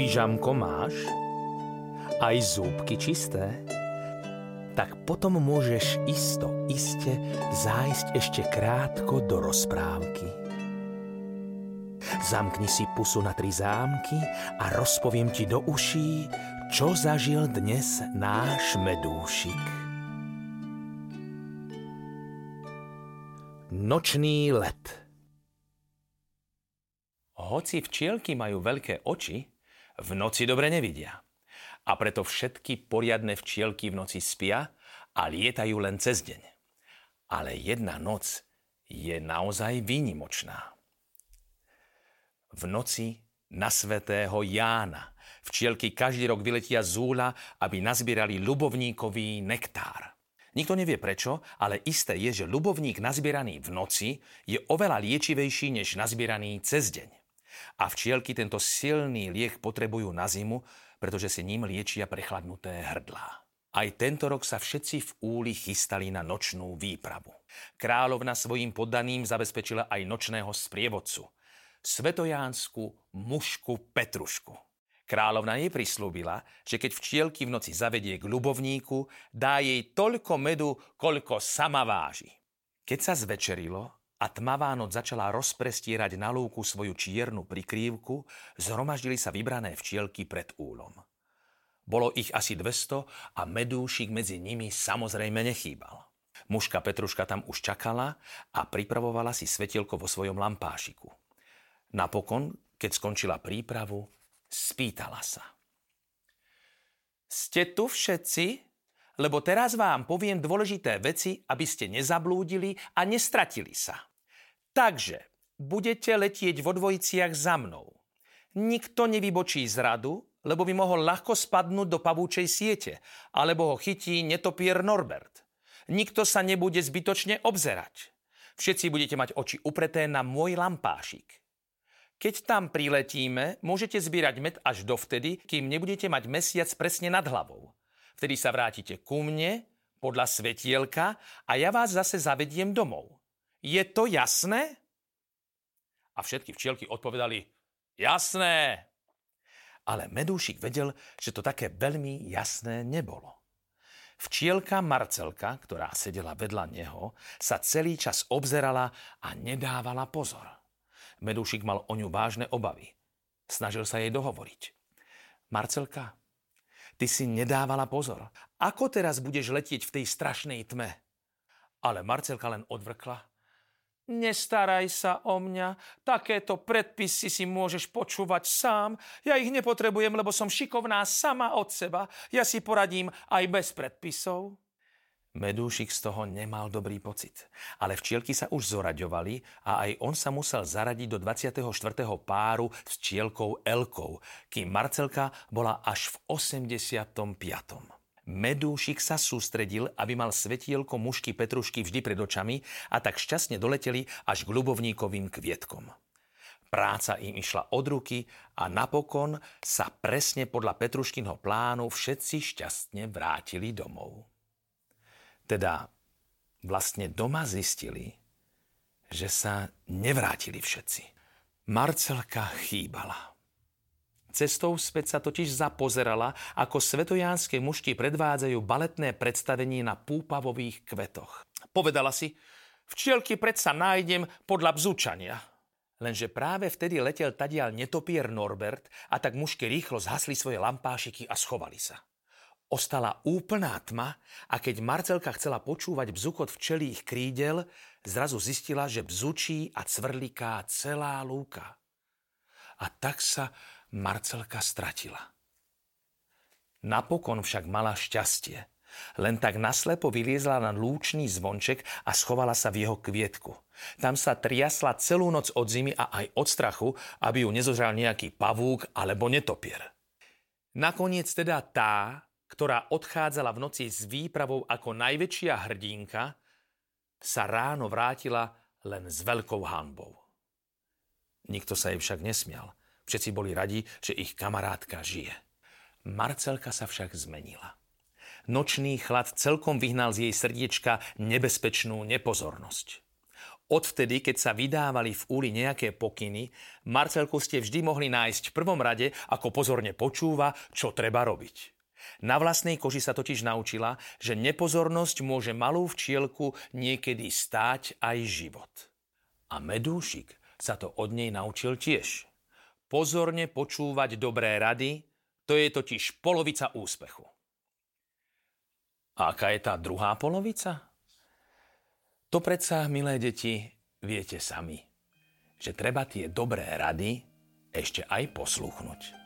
pyžamko máš? Aj zúbky čisté? Tak potom môžeš isto, iste zájsť ešte krátko do rozprávky. Zamkni si pusu na tri zámky a rozpoviem ti do uší, čo zažil dnes náš medúšik. Nočný let Hoci včielky majú veľké oči, v noci dobre nevidia. A preto všetky poriadne včielky v noci spia a lietajú len cez deň. Ale jedna noc je naozaj výnimočná. V noci na svetého Jána včielky každý rok vyletia z úla, aby nazbierali ľubovníkový nektár. Nikto nevie prečo, ale isté je, že ľubovník nazbieraný v noci je oveľa liečivejší než nazbieraný cez deň. A včielky tento silný liek potrebujú na zimu, pretože si ním liečia prechladnuté hrdlá. Aj tento rok sa všetci v úli chystali na nočnú výpravu. Kráľovna svojim poddaným zabezpečila aj nočného sprievodcu, svetojánsku mušku Petrušku. Kráľovna jej prislúbila, že keď včielky v noci zavedie k ľubovníku, dá jej toľko medu, koľko sama váži. Keď sa zvečerilo a tmavá noc začala rozprestierať na lúku svoju čiernu prikrývku, zhromaždili sa vybrané včielky pred úlom. Bolo ich asi 200 a medúšik medzi nimi samozrejme nechýbal. Mužka Petruška tam už čakala a pripravovala si svetielko vo svojom lampášiku. Napokon, keď skončila prípravu, spýtala sa. Ste tu všetci? Lebo teraz vám poviem dôležité veci, aby ste nezablúdili a nestratili sa. Takže budete letieť vo dvojiciach za mnou. Nikto nevybočí z radu, lebo by mohol ľahko spadnúť do pavúčej siete, alebo ho chytí netopier Norbert. Nikto sa nebude zbytočne obzerať. Všetci budete mať oči upreté na môj lampášik. Keď tam priletíme, môžete zbierať med až dovtedy, kým nebudete mať mesiac presne nad hlavou. Vtedy sa vrátite ku mne, podľa svetielka a ja vás zase zavediem domov. Je to jasné? A všetky včielky odpovedali, jasné. Ale medúšik vedel, že to také veľmi jasné nebolo. Včielka Marcelka, ktorá sedela vedľa neho, sa celý čas obzerala a nedávala pozor. Medúšik mal o ňu vážne obavy. Snažil sa jej dohovoriť. Marcelka, ty si nedávala pozor. Ako teraz budeš letieť v tej strašnej tme? Ale Marcelka len odvrkla Nestaraj sa o mňa, takéto predpisy si môžeš počúvať sám. Ja ich nepotrebujem, lebo som šikovná sama od seba. Ja si poradím aj bez predpisov. Medúšik z toho nemal dobrý pocit. Ale včielky sa už zoraďovali a aj on sa musel zaradiť do 24. páru s čielkou Elkou, kým Marcelka bola až v 85. Medúšik sa sústredil, aby mal svetielko mušky Petrušky vždy pred očami a tak šťastne doleteli až k ľubovníkovým kvietkom. Práca im išla od ruky a napokon sa presne podľa Petruškinho plánu všetci šťastne vrátili domov. Teda vlastne doma zistili, že sa nevrátili všetci. Marcelka chýbala. Cestou späť sa totiž zapozerala, ako svetojánske mušky predvádzajú baletné predstavenie na púpavových kvetoch. Povedala si, včielky predsa nájdem podľa bzúčania. Lenže práve vtedy letel tadiaľ netopier Norbert a tak mušky rýchlo zhasli svoje lampášiky a schovali sa. Ostala úplná tma a keď Marcelka chcela počúvať bzukot včelých krídel, zrazu zistila, že bzučí a cvrliká celá lúka. A tak sa Marcelka stratila. Napokon však mala šťastie. Len tak naslepo vyliezla na lúčný zvonček a schovala sa v jeho kvietku. Tam sa triasla celú noc od zimy a aj od strachu, aby ju nezožral nejaký pavúk alebo netopier. Nakoniec teda tá, ktorá odchádzala v noci s výpravou ako najväčšia hrdinka, sa ráno vrátila len s veľkou hanbou. Nikto sa jej však nesmial. Všetci boli radi, že ich kamarátka žije. Marcelka sa však zmenila. Nočný chlad celkom vyhnal z jej srdiečka nebezpečnú nepozornosť. Odvtedy, keď sa vydávali v úli nejaké pokyny, Marcelku ste vždy mohli nájsť v prvom rade, ako pozorne počúva, čo treba robiť. Na vlastnej koži sa totiž naučila, že nepozornosť môže malú včielku niekedy stáť aj život. A medúšik sa to od nej naučil tiež. Pozorne počúvať dobré rady, to je totiž polovica úspechu. A aká je tá druhá polovica? To predsa, milé deti, viete sami, že treba tie dobré rady ešte aj posluchnúť.